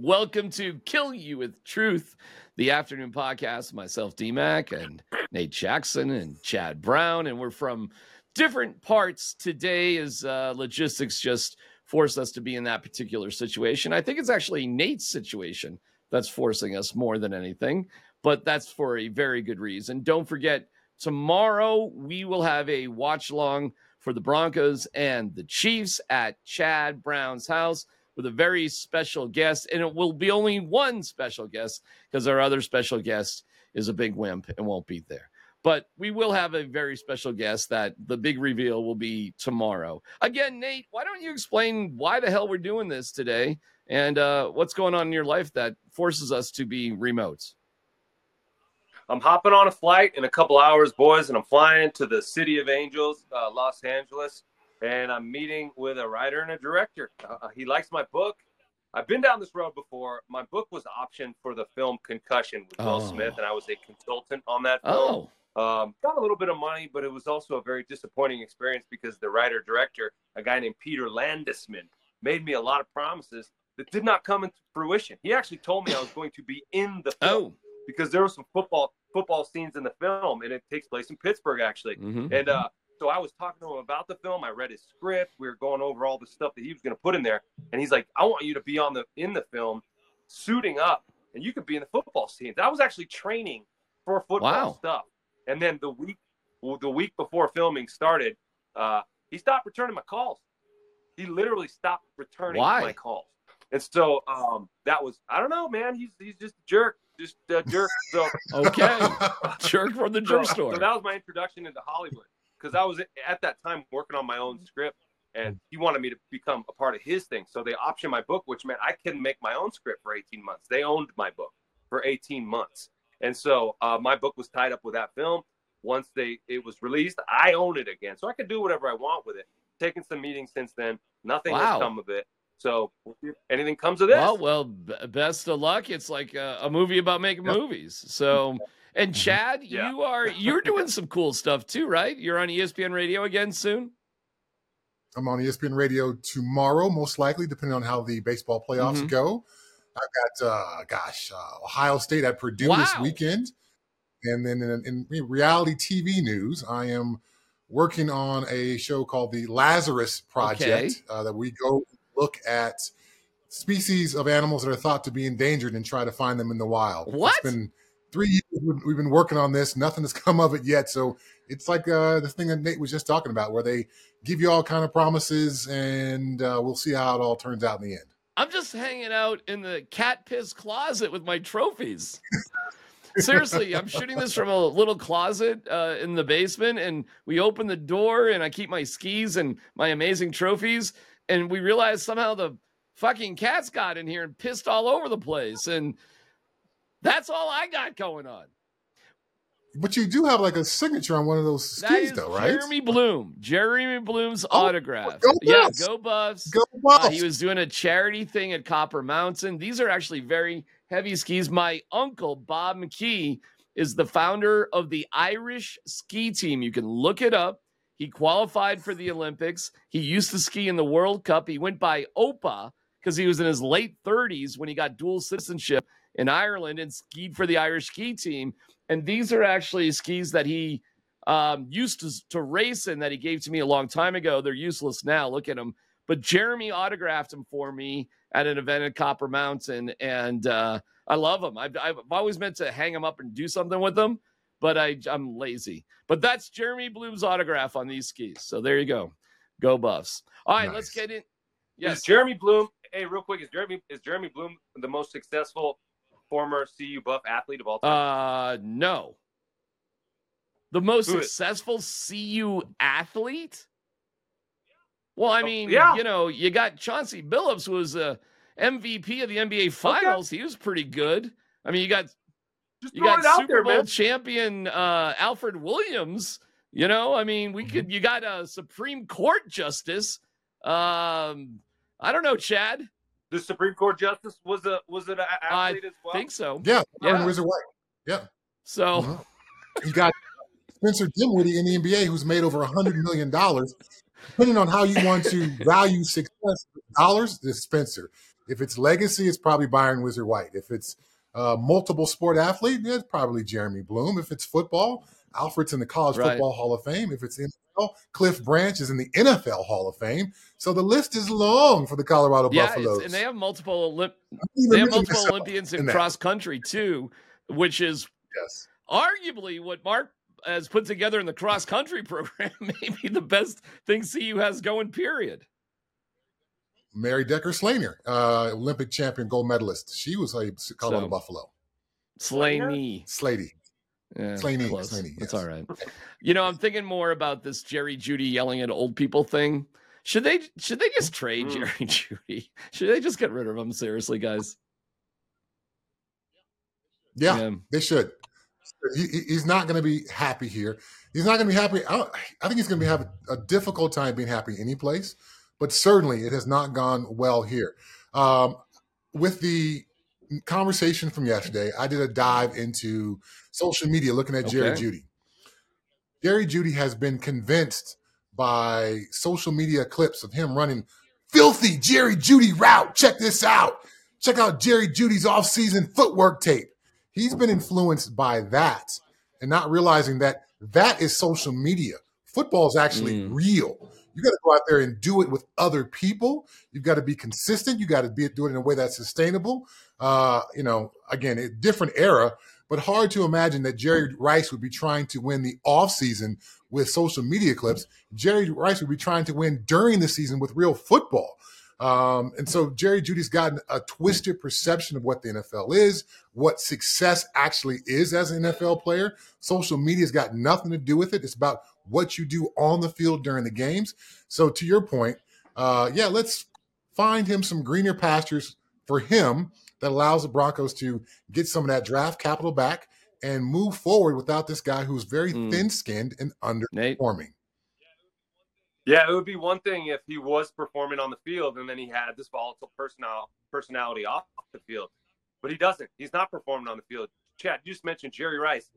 Welcome to Kill You with Truth, the afternoon podcast. Myself, DMAC, and Nate Jackson and Chad Brown. And we're from different parts today as uh, logistics just forced us to be in that particular situation. I think it's actually Nate's situation that's forcing us more than anything, but that's for a very good reason. Don't forget, tomorrow we will have a watch long for the Broncos and the Chiefs at Chad Brown's house with a very special guest. And it will be only one special guest because our other special guest is a big wimp and won't be there. But we will have a very special guest that the big reveal will be tomorrow. Again, Nate, why don't you explain why the hell we're doing this today and uh, what's going on in your life that forces us to be remote? I'm hopping on a flight in a couple hours, boys, and I'm flying to the City of Angels, uh, Los Angeles and I'm meeting with a writer and a director. Uh, he likes my book. I've been down this road before. My book was optioned for the film Concussion with Will oh. Smith, and I was a consultant on that film. Oh. Um, got a little bit of money, but it was also a very disappointing experience because the writer director, a guy named Peter Landesman, made me a lot of promises that did not come into fruition. He actually told me I was going to be in the film oh. because there were some football football scenes in the film, and it takes place in Pittsburgh actually. Mm-hmm. And uh, so I was talking to him about the film. I read his script. We were going over all the stuff that he was going to put in there, and he's like, "I want you to be on the in the film, suiting up, and you could be in the football scenes." I was actually training for football wow. stuff, and then the week the week before filming started, uh, he stopped returning my calls. He literally stopped returning Why? my calls, and so um, that was I don't know, man. He's he's just a jerk, just a jerk. So okay, jerk from the jerk so, store. So that was my introduction into Hollywood because I was at that time working on my own script and he wanted me to become a part of his thing. So they optioned my book, which meant I couldn't make my own script for 18 months. They owned my book for 18 months. And so uh, my book was tied up with that film. Once they it was released, I own it again. So I could do whatever I want with it. Taken some meetings since then. Nothing wow. has come of it. So anything comes of this. Well, well, b- best of luck. It's like a, a movie about making yep. movies. So and mm-hmm. Chad, yeah. you are you're doing some cool stuff too, right? You're on ESPN Radio again soon. I'm on ESPN Radio tomorrow, most likely, depending on how the baseball playoffs mm-hmm. go. I've got, uh, gosh, uh, Ohio State at Purdue wow. this weekend, and then in, in, reality TV news, I am working on a show called the Lazarus Project okay. uh, that we go look at species of animals that are thought to be endangered and try to find them in the wild. What? It's been three years we've been working on this. Nothing has come of it yet. So it's like uh, the thing that Nate was just talking about, where they give you all kind of promises, and uh, we'll see how it all turns out in the end. I'm just hanging out in the cat piss closet with my trophies. Seriously, I'm shooting this from a little closet uh, in the basement, and we open the door, and I keep my skis and my amazing trophies, and we realize somehow the fucking cats got in here and pissed all over the place, and that's all I got going on. But you do have like a signature on one of those skis, though, right? Jeremy Bloom. Jeremy Bloom's oh, autograph. Go yeah, go Buffs. Go Buffs. Uh, he was doing a charity thing at Copper Mountain. These are actually very heavy skis. My uncle, Bob McKee, is the founder of the Irish ski team. You can look it up. He qualified for the Olympics. He used to ski in the World Cup. He went by Opa because he was in his late 30s when he got dual citizenship in Ireland and skied for the Irish ski team. And these are actually skis that he um, used to, to race in that he gave to me a long time ago. They're useless now. Look at them. But Jeremy autographed them for me at an event at Copper Mountain, and uh, I love them. I've, I've always meant to hang them up and do something with them, but I, I'm lazy. But that's Jeremy Bloom's autograph on these skis. So there you go. Go Buffs. All right, nice. let's get in. Yes, is Jeremy Bloom. Hey, real quick, is Jeremy is Jeremy Bloom the most successful former CU Buff athlete of all time? Uh, no. The most Who successful is? CU athlete? Well, I oh, mean, yeah. you know, you got Chauncey Billups, who was a MVP of the NBA Finals. Okay. He was pretty good. I mean, you got Just you got Super there, Bowl man. champion uh, Alfred Williams. You know, I mean, we mm-hmm. could. You got a Supreme Court justice. Um, I don't know, Chad the Supreme Court justice was a was an athlete I as well. I think so. Yeah, yeah. Whizzer White. Yeah. So you got Spencer Dinwiddie in the NBA, who's made over a hundred million dollars. Depending on how you want to value success, dollars is Spencer. If it's legacy, it's probably Byron Whizzer White. If it's uh, multiple sport athlete, it's probably Jeremy Bloom. If it's football, Alfred's in the College right. Football Hall of Fame. If it's Cliff Branch is in the NFL Hall of Fame. So the list is long for the Colorado yeah, Buffaloes. And they have multiple Olymp- they have multiple Olympians in, in cross country too, which is yes. arguably what Mark has put together in the cross country program. Maybe the best thing CU has going. Period. Mary Decker Slaner, uh, Olympic champion, gold medalist. She was a Colorado so, Buffalo. Slaney. Slady. Yeah, Slaney. Close. Slaney yes. That's all right. You know, I'm thinking more about this Jerry Jeudy yelling at old people thing. Should they should they just trade mm. Jerry Jeudy? Should they just get rid of him? Seriously, guys. Yeah, yeah. they should. He, he's not going to be happy here. He's not going to be happy. I, I, think he's going to be having a difficult time being happy any place but certainly it has not gone well here. Um, with the conversation from yesterday, I did a dive into social media looking at Jerry Jeudy. Jerry Jeudy has been convinced by social media clips of him running filthy Jerry Jeudy route. Check this out. Check out Jerry Jeudy's off-season footwork tape. He's been influenced by that and not realizing that that is social media. Football is actually mm. real. You got to go out there and do it with other people. You've got to be consistent. You got to be do it in a way that's sustainable. Uh, you know, again, a different era, but hard to imagine that Jerry Rice would be trying to win the offseason with social media clips. Jerry Rice would be trying to win during the season with real football. Um, and so Jerry Jeudy's gotten a twisted perception of what the NFL is, what success actually is as an NFL player. Social media's got nothing to do with it. It's about what you do on the field during the games. So to your point, uh, yeah, let's find him some greener pastures for him that allows the Broncos to get some of that draft capital back and move forward without this guy who's very mm. thin-skinned and underperforming. Nate? Yeah, it would be one thing if he was performing on the field and then he had this volatile personal personality off the field, but he doesn't. He's not performing on the field. Chad, you just mentioned Jerry Rice.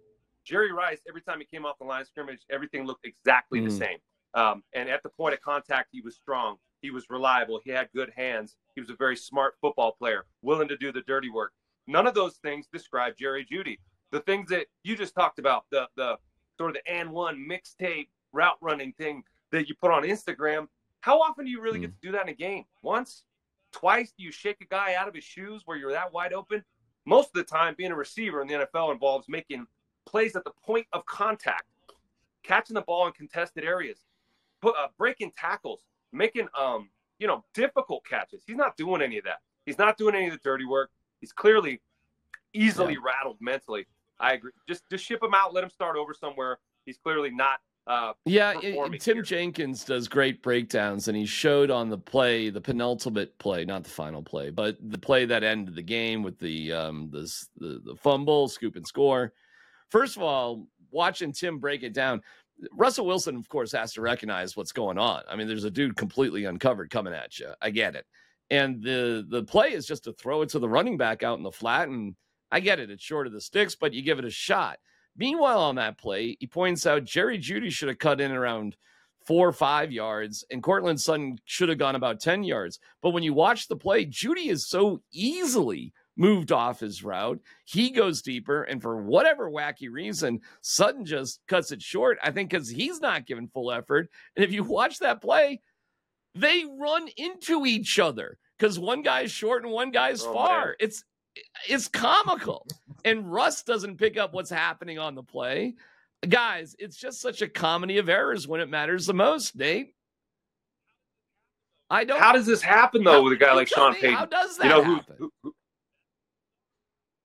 Jerry Rice, every time he came off the line of scrimmage, everything looked exactly mm. the same. Um, and at the point of contact, he was strong. He was reliable. He had good hands. He was a very smart football player, willing to do the dirty work. None of those things describe Jerry Jeudy. The things that you just talked about, the the sort of the and one mixtape route running thing, that you put on Instagram. How often do you really mm. get to do that in a game? Once, twice? Do you shake a guy out of his shoes where you're that wide open? Most of the time, being a receiver in the NFL involves making plays at the point of contact, catching the ball in contested areas, put, uh, breaking tackles, making um you know difficult catches. He's not doing any of that. He's not doing any of the dirty work. He's clearly easily yeah. rattled mentally. I agree. Just just ship him out. Let him start over somewhere. He's clearly not uh, yeah, Tim here. Jenkins does great breakdowns, and he showed on the play, the penultimate play, not the final play, but the play that ended the game with the um the the, the fumble, scoop and score. First of all, watching Tim break it down, Russell Wilson, of course, has to recognize what's going on. I mean, there's a dude completely uncovered coming at you. I get it, and the the play is just to throw it to the running back out in the flat, and I get it. It's short of the sticks, but you give it a shot. Meanwhile, on that play, he points out Jerry Jeudy should have cut in around four or five yards, and Courtland Sutton should have gone about 10 yards. But when you watch the play, Jeudy is so easily moved off his route. He goes deeper, and for whatever wacky reason, Sutton just cuts it short. I think because he's not giving full effort. And if you watch that play, they run into each other because one guy's short and one guy's oh, far. Man. It's it's comical. And Russ doesn't pick up what's happening on the play. Guys, it's just such a comedy of errors when it matters the most, Nate. I don't. How does this happen though how, with a guy like Sean Payton? How does that you know, happen? Who, who,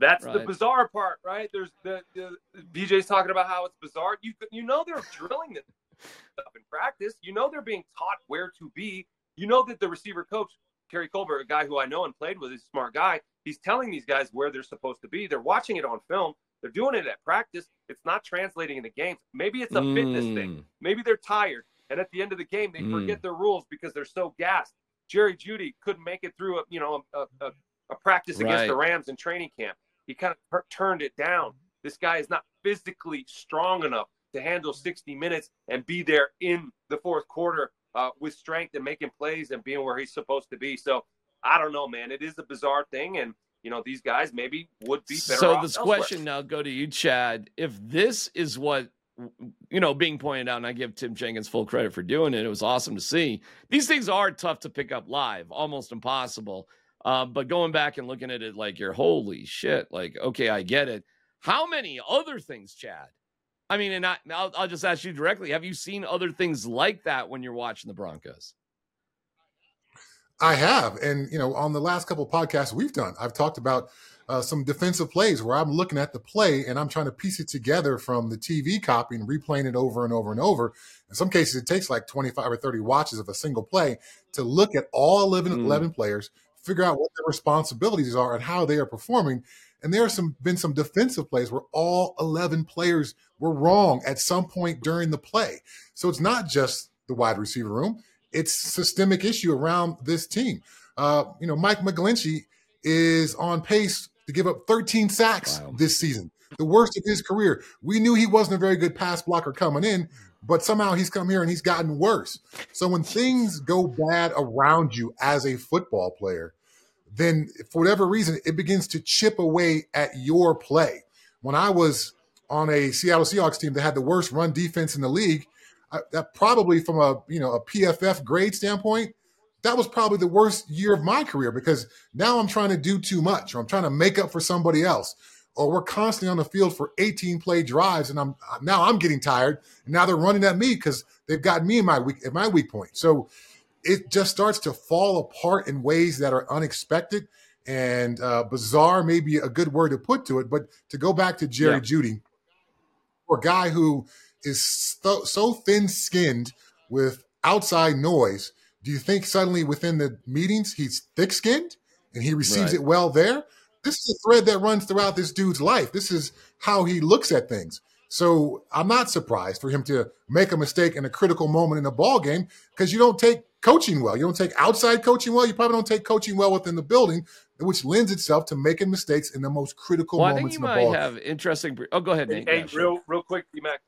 that's right. the bizarre part, right? There's the, the BJ's talking about how it's bizarre. You you know they're drilling this stuff in practice. You know they're being taught where to be. You know that the receiver coach Keary Colbert, a guy who I know and played with, is a smart guy. He's telling these guys where they're supposed to be. They're watching it on film. They're doing it at practice. It's not translating into games. Maybe it's a mm. fitness thing. Mm. Maybe they're tired. And at the end of the game, they mm. forget their rules because they're so gassed. Jerry Jeudy couldn't make it through a you know a, a, a practice right. against the Rams in training camp. He kind of per- turned it down. This guy is not physically strong enough to handle 60 minutes and be there in the fourth quarter uh, with strength and making plays and being where he's supposed to be. So I don't know, man. It is a bizarre thing, and you know these guys maybe would be better. So this elsewhere. question now go to you, Chad. If this is what you know being pointed out, and I give Tim Jenkins full credit for doing it. It was awesome to see. These things are tough to pick up live, almost impossible. Uh, but going back and looking at it, like you're holy shit. Like okay, I get it. How many other things, Chad? I mean, and I, I'll, I'll just ask you directly: Have you seen other things like that when you're watching the Broncos? I have, and you know, on the last couple podcasts we've done, I've talked about uh, some defensive plays where I'm looking at the play and I'm trying to piece it together from the TV copy and replaying it over and over and over. In some cases, it takes like 25 or 30 watches of a single play to look at all 11, mm. 11 players, figure out what their responsibilities are and how they are performing. And there have some been some defensive plays where all 11 players were wrong at some point during the play. So it's not just the wide receiver room it's systemic issue around this team. Uh, you know, Mike McGlinchey is on pace to give up 13 sacks wow. this season, the worst of his career. We knew he wasn't a very good pass blocker coming in, but somehow he's come here and he's gotten worse. So when things go bad around you as a football player, then for whatever reason, it begins to chip away at your play. When I was on a Seattle Seahawks team that had the worst run defense in the league, that probably from a you know a PFF grade standpoint, that was probably the worst year of my career because now I'm trying to do too much, or I'm trying to make up for somebody else, or we're constantly on the field for 18 play drives, and I'm now I'm getting tired, and now they're running at me because they've got me in my weak at my weak point. So it just starts to fall apart in ways that are unexpected and uh, bizarre. Maybe a good word to put to it, but to go back to Jerry yeah. Jeudy, for a guy who is so, so thin skinned with outside noise, do you think suddenly within the meetings he's thick skinned and he receives right. it well there? This is a thread that runs throughout this dude's life. This is how he looks at things. So I'm not surprised for him to make a mistake in a critical moment in a ball game because you don't take coaching well. You don't take outside coaching well. You probably don't take coaching well within the building, which lends itself to making mistakes in the most critical well, moments I think you in the might have interesting. Oh, go ahead, Nate. Hey, yeah, real, real quick, Mac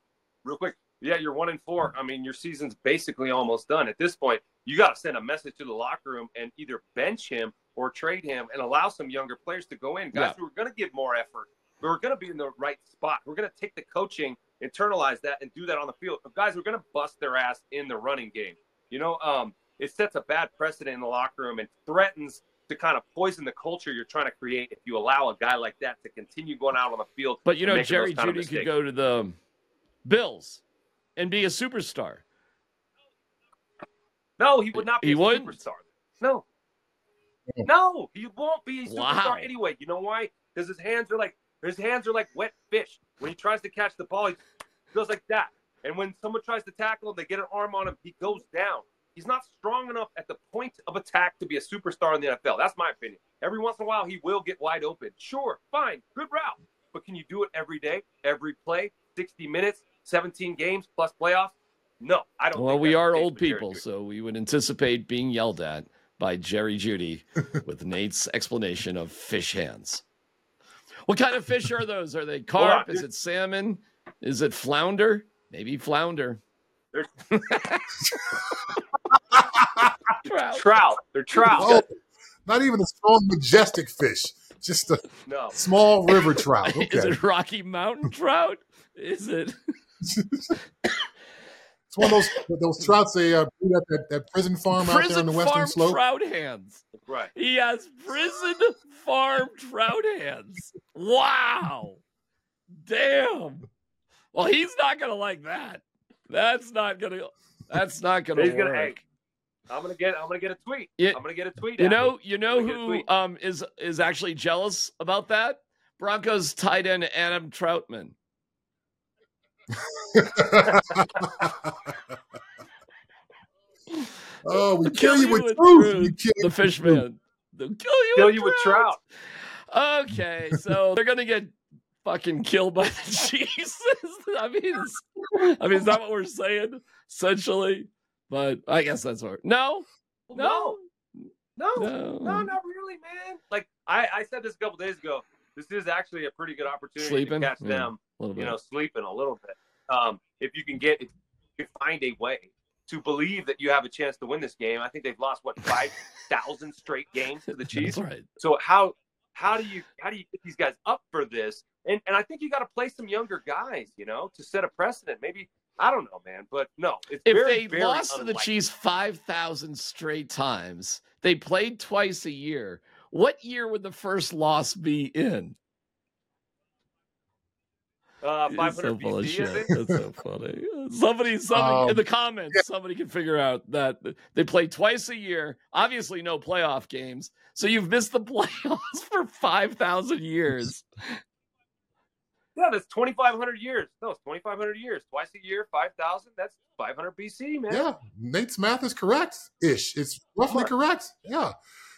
real quick. Yeah, you're one and four. I mean, your season's basically almost done. At this point, you got to send a message to the locker room and either bench him or trade him and allow some younger players to go in. Guys yeah. who are going to give more effort. We're going to be in the right spot. We're going to take the coaching, internalize that, and do that on the field. But guys, we're going to bust their ass in the running game. You know, um, it sets a bad precedent in the locker room and threatens to kind of poison the culture you're trying to create if you allow a guy like that to continue going out on the field. But you know, Jerry Jeudy could go to the Bills and be a superstar. No, he would not be he a would superstar. No. No, he won't be a superstar wow. anyway. You know why? Because his hands are like his hands are like wet fish. When he tries to catch the ball, he goes like that. And when someone tries to tackle him, they get an arm on him, he goes down. He's not strong enough at the point of attack to be a superstar in the NFL. That's my opinion. Every once in a while, he will get wide open. Sure, fine, good route. But can you do it every day, every play, 60 minutes? 17 games plus playoffs? No, I don't. Well, we are old people, so we would anticipate being yelled at by Jerry Jeudy with Nate's explanation of fish hands. What kind of fish are those? Are they carp? Is it salmon? Is it flounder? Maybe flounder. Trout. trout. They're trout. Oh, not even a strong, majestic fish. Just a no. small river trout. Okay. Is it Rocky Mountain trout? Is it? it's one of those those trouts they uh, breed at that, that prison farm prison out there on the western slope. Trout hands. Right. He has prison farm trout hands. Wow. Damn. Well, he's not gonna like that. That's not gonna. That's not gonna he's work. Gonna, hey, I'm gonna get. I'm gonna get a tweet. Yeah, I'm gonna get a tweet. You know. You know who um is is actually jealous about that? Broncos tight end Adam Trautman. oh, we kill, kill, you with, with truth. Kill the fish man. They'll kill you, kill with, you with trout. Okay, so they're gonna get fucking killed by the Jesus. I mean, I mean, is that what we're saying essentially? But I guess that's what. No, no, no, no, no, not really, man. Like I, I said this a couple days ago. This is actually a pretty good opportunity sleeping? to catch yeah, them. You know, sleeping a little bit. Um, if you can get, if you can find a way to believe that you have a chance to win this game. I think they've lost what five thousand straight games to the Chiefs. right. So how how do you how do you get these guys up for this? And and I think you got to play some younger guys, you know, to set a precedent. Maybe I don't know, man, but no. if very, they lost unlikely. to the Chiefs five thousand straight times, they played twice a year. What year would the first loss be in? Uh, 500 so full BC, of shit. That's so funny. Somebody, somebody um, in the comments, yeah. somebody can figure out that they play twice a year. Obviously, no playoff games, so you've missed the playoffs for five thousand years. Yeah, that's twenty five hundred years. No, it's twenty five hundred years. Twice a year, five thousand. That's five hundred BC, man. Yeah, Nate's math is correct. Ish, it's roughly correct. Yeah.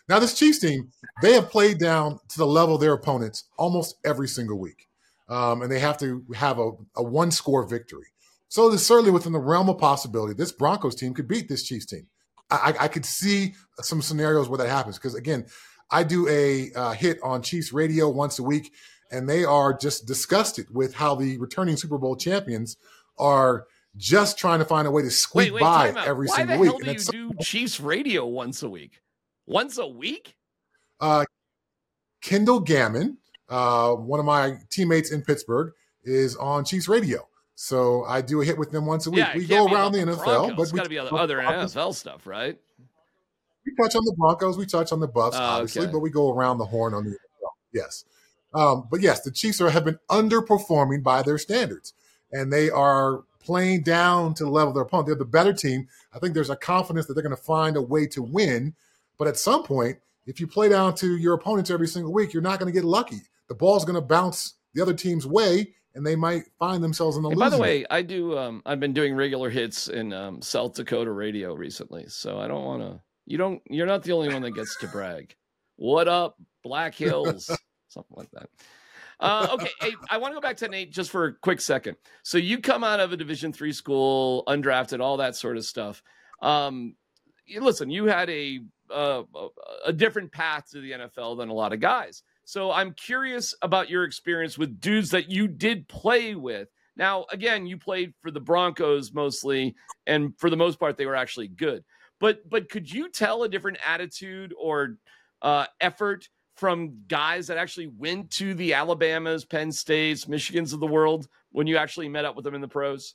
Now this Chiefs team, they have played down to the level of their opponents almost every single week um, and they have to have a, a one score victory. So it's certainly within the realm of possibility this Broncos team could beat this Chiefs team. I, I could see some scenarios where that happens because again, I do a uh, hit on Chiefs radio once a week, and they are just disgusted with how the returning Super Bowl champions are just trying to find a way to squeak wait, wait, by every Why single week. Why the hell do you do Chiefs radio once a week? Once a week? Uh, Kendall Gammon uh, one of my teammates in Pittsburgh is on Chiefs radio. So I do a hit with them once a week. Yeah, we go around the, the NFL, Broncos. but it's we got to be other, other NFL stuff, right? We touch on the Broncos, we touch on the Buffs, uh, obviously, okay. but we go around the horn on the NFL. Yes, um, but yes, the Chiefs are, have been underperforming by their standards, and they are playing down to the level of their opponent. They're the better team. I think there's a confidence that they're going to find a way to win, but at some point, if you play down to your opponents every single week, you're not going to get lucky the ball's going to bounce the other team's way and they might find themselves in the. by the way, I do. Um, I've been doing regular hits in um, South Dakota radio recently, so I don't want to. You don't. You're not the only one that gets to brag. What up, Black Hills? Something like that. Uh, okay, hey, I want to go back to Nate just for a quick second. So you come out of a Division three school, undrafted, all that sort of stuff. Um, listen, you had a uh, a different path to the NFL than a lot of guys. So I'm curious about your experience with dudes that you did play with. Now, again, you played for the Broncos mostly, and for the most part, they were actually good. But but could you tell a different attitude or uh, effort from guys that actually went to the Alabamas, Penn States, Michigans of the world when you actually met up with them in the pros?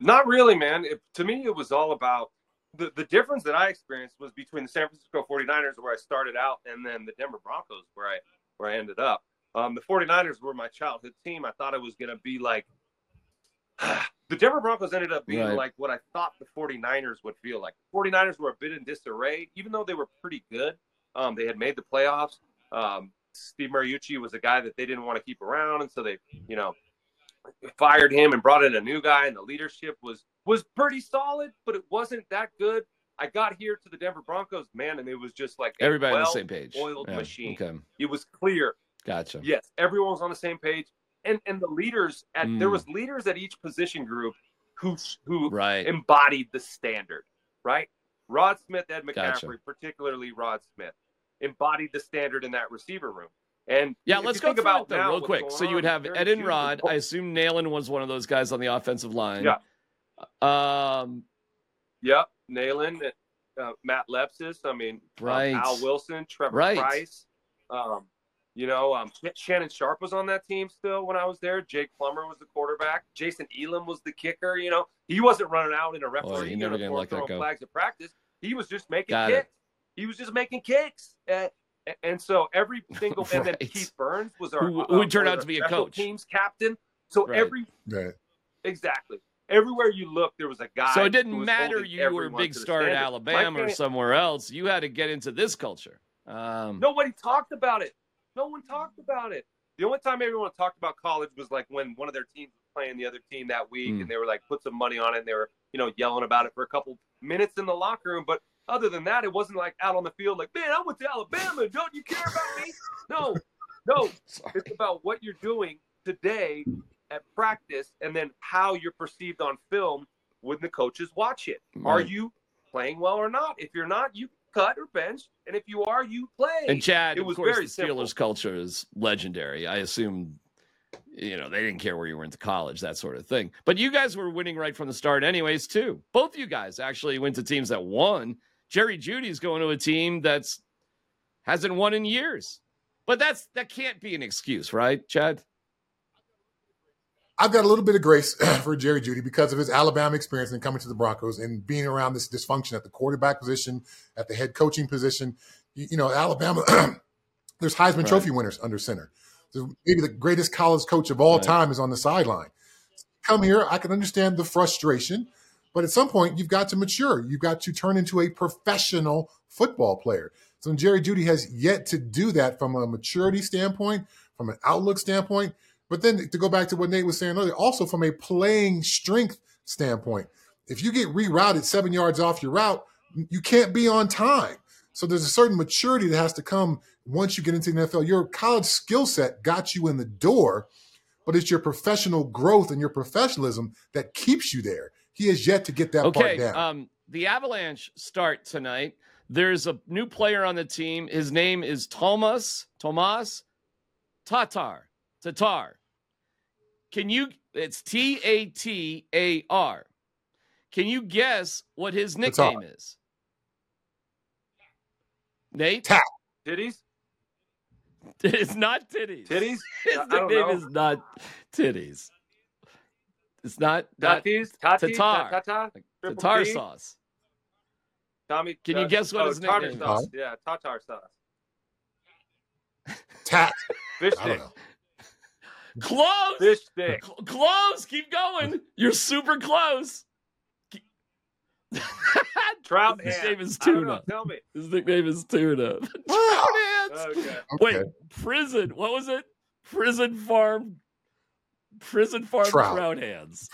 Not really, man. It, to me, it was all about the, the difference that I experienced was between the San Francisco 49ers where I started out and then the Denver Broncos where I where I ended up. Um, the 49ers were my childhood team. I thought it was going to be like the Denver Broncos ended up being right. like what I thought the 49ers would feel like. The 49ers were a bit in disarray, even though they were pretty good. Um, they had made the playoffs. Um, Steve Mariucci was a guy that they didn't want to keep around, and so they, you know, fired him and brought in a new guy, and the leadership was was pretty solid, but it wasn't that good. I got here to the Denver Broncos, man, and it was just like everybody on the same page. Oiled yeah, machine. Okay. It was clear. Gotcha. Yes, everyone was on the same page, and and the leaders at mm. there was leaders at each position group who who right. embodied the standard. Right, Rod Smith, Ed McCaffrey, gotcha. particularly Rod Smith, embodied the standard in that receiver room. And yeah, let's go about it, though, real quick. So you would have Ed and Rod. I assume Nalen was one of those guys on the offensive line. Yeah. Um. Yep, Nalen, uh, Matt Lepsis. I mean, um, right. Um, Al Wilson, Trevor right. Pryce. Um, you know, um, Shannon Sharpe was on that team still when I was there. Jake Plummer was the quarterback. Jason Elam was the kicker. You know, he wasn't running out in a referee oh, uniform throwing flags at practice. He was just making Got kicks. It. He was just making kicks. And so every single, right. and then Keith Burns was our who, who would turn out to be a coach, team's captain. So right. every right. exactly everywhere you look, there was a guy. So it didn't matter you were a big star at Alabama or somewhere else. You had to get into this culture. Um, Nobody talked about it. No one talked about it. The only time everyone talked about college was like when one of their teams was playing the other team that week, mm. and they were like, put some money on it. and They were, you know, yelling about it for a couple minutes in the locker room, but other than that, it wasn't like out on the field, like, man, I went to Alabama. Don't you care about me? No, no. it's about what you're doing today at practice and then how you're perceived on film when the coaches watch it. Right. Are you playing well or not? If you're not, you cut or bench. And if you are, you play. And Chad, it was of course, very the Steelers simple. culture is legendary. I assume you know, they didn't care where you went to college, that sort of thing. But you guys were winning right from the start, anyways, too. Both of you guys actually went to teams that won. Jerry Jeudy's going to a team that's hasn't won in years. But that's that can't be an excuse, right, Chad? I've got a little bit of grace for Jerry Jeudy because of his Alabama experience and coming to the Broncos and being around this dysfunction at the quarterback position, at the head coaching position. You, you know, Alabama, there's Heisman right. Trophy winners under center. maybe the greatest college coach of all right. time is on the sideline. Come here, I can understand the frustration, but at some point you've got to mature. You've got to turn into a professional football player. So Jerry Jeudy has yet to do that from a maturity standpoint, from an outlook standpoint. But then to go back to what Nate was saying earlier, also from a playing strength standpoint, if you get rerouted seven yards off your route, you can't be on time. So there's a certain maturity that has to come once you get into the NFL. Your college skill set got you in the door, but it's your professional growth and your professionalism that keeps you there. He has yet to get that okay, part down. Um, the Avalanche start tonight. There's a new player on the team. His name is Thomas Tomas Tatar. Tatar. Can you? It's T A T A R. Can you guess what his nickname Tatar. is? Nate. Tap. Titties. It's not titties. Titties. His nickname is not titties. It's not Tatis. Tatar. Tatar. Tatar sauce. Tommy, can you uh, guess what oh, his nickname sauce. is? Yeah, tartar sauce. Tat. Fish stick. Close. Fish stick. close. Keep going. You're super close. Trout His hand. name is Tuna. Tell me. His nickname is Tuna. Trout hands. Okay. Wait, prison. What was it? Prison farm. Prison farm trout, trout hands.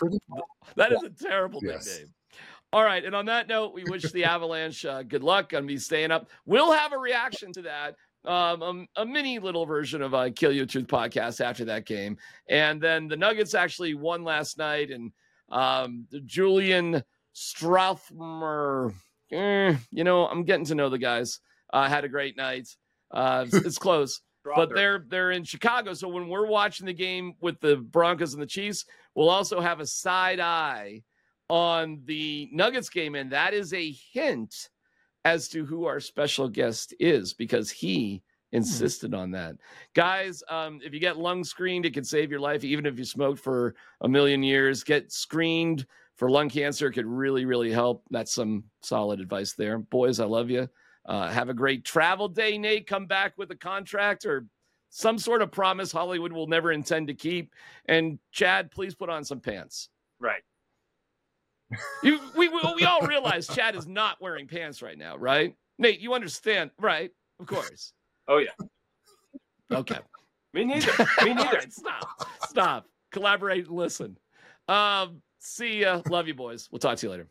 That is a terrible yes. nickname. All right. And on that note, we wish the Avalanche uh, good luck on me staying up. We'll have a reaction to that. Um, a, a, mini little version of a Kill Your Truth podcast after that game. And then the Nuggets actually won last night. And um, Julian Strouthmer, eh, you know, I'm getting to know the guys. Uh, had a great night. Uh, it's, it's close. But they're they're in Chicago, so when we're watching the game with the Broncos and the Chiefs, we'll also have a side eye on the Nuggets game, and that is a hint as to who our special guest is because he hmm. insisted on that. Guys, um, if you get lung screened, it can save your life. Even if you smoked for a million years, get screened for lung cancer. It could really, really help. That's some solid advice there. Boys, I love you. Uh, have a great travel day, Nate. Come back with a contract or some sort of promise Hollywood will never intend to keep. And Chad, please put on some pants. Right. You, we, we, we all realize Chad is not wearing pants right now, right? Nate, you understand, right? Of course. Oh yeah. Okay. Me neither. Me neither. right, stop. Stop. Collaborate and listen. Um, see ya. Love you, boys. We'll talk to you later.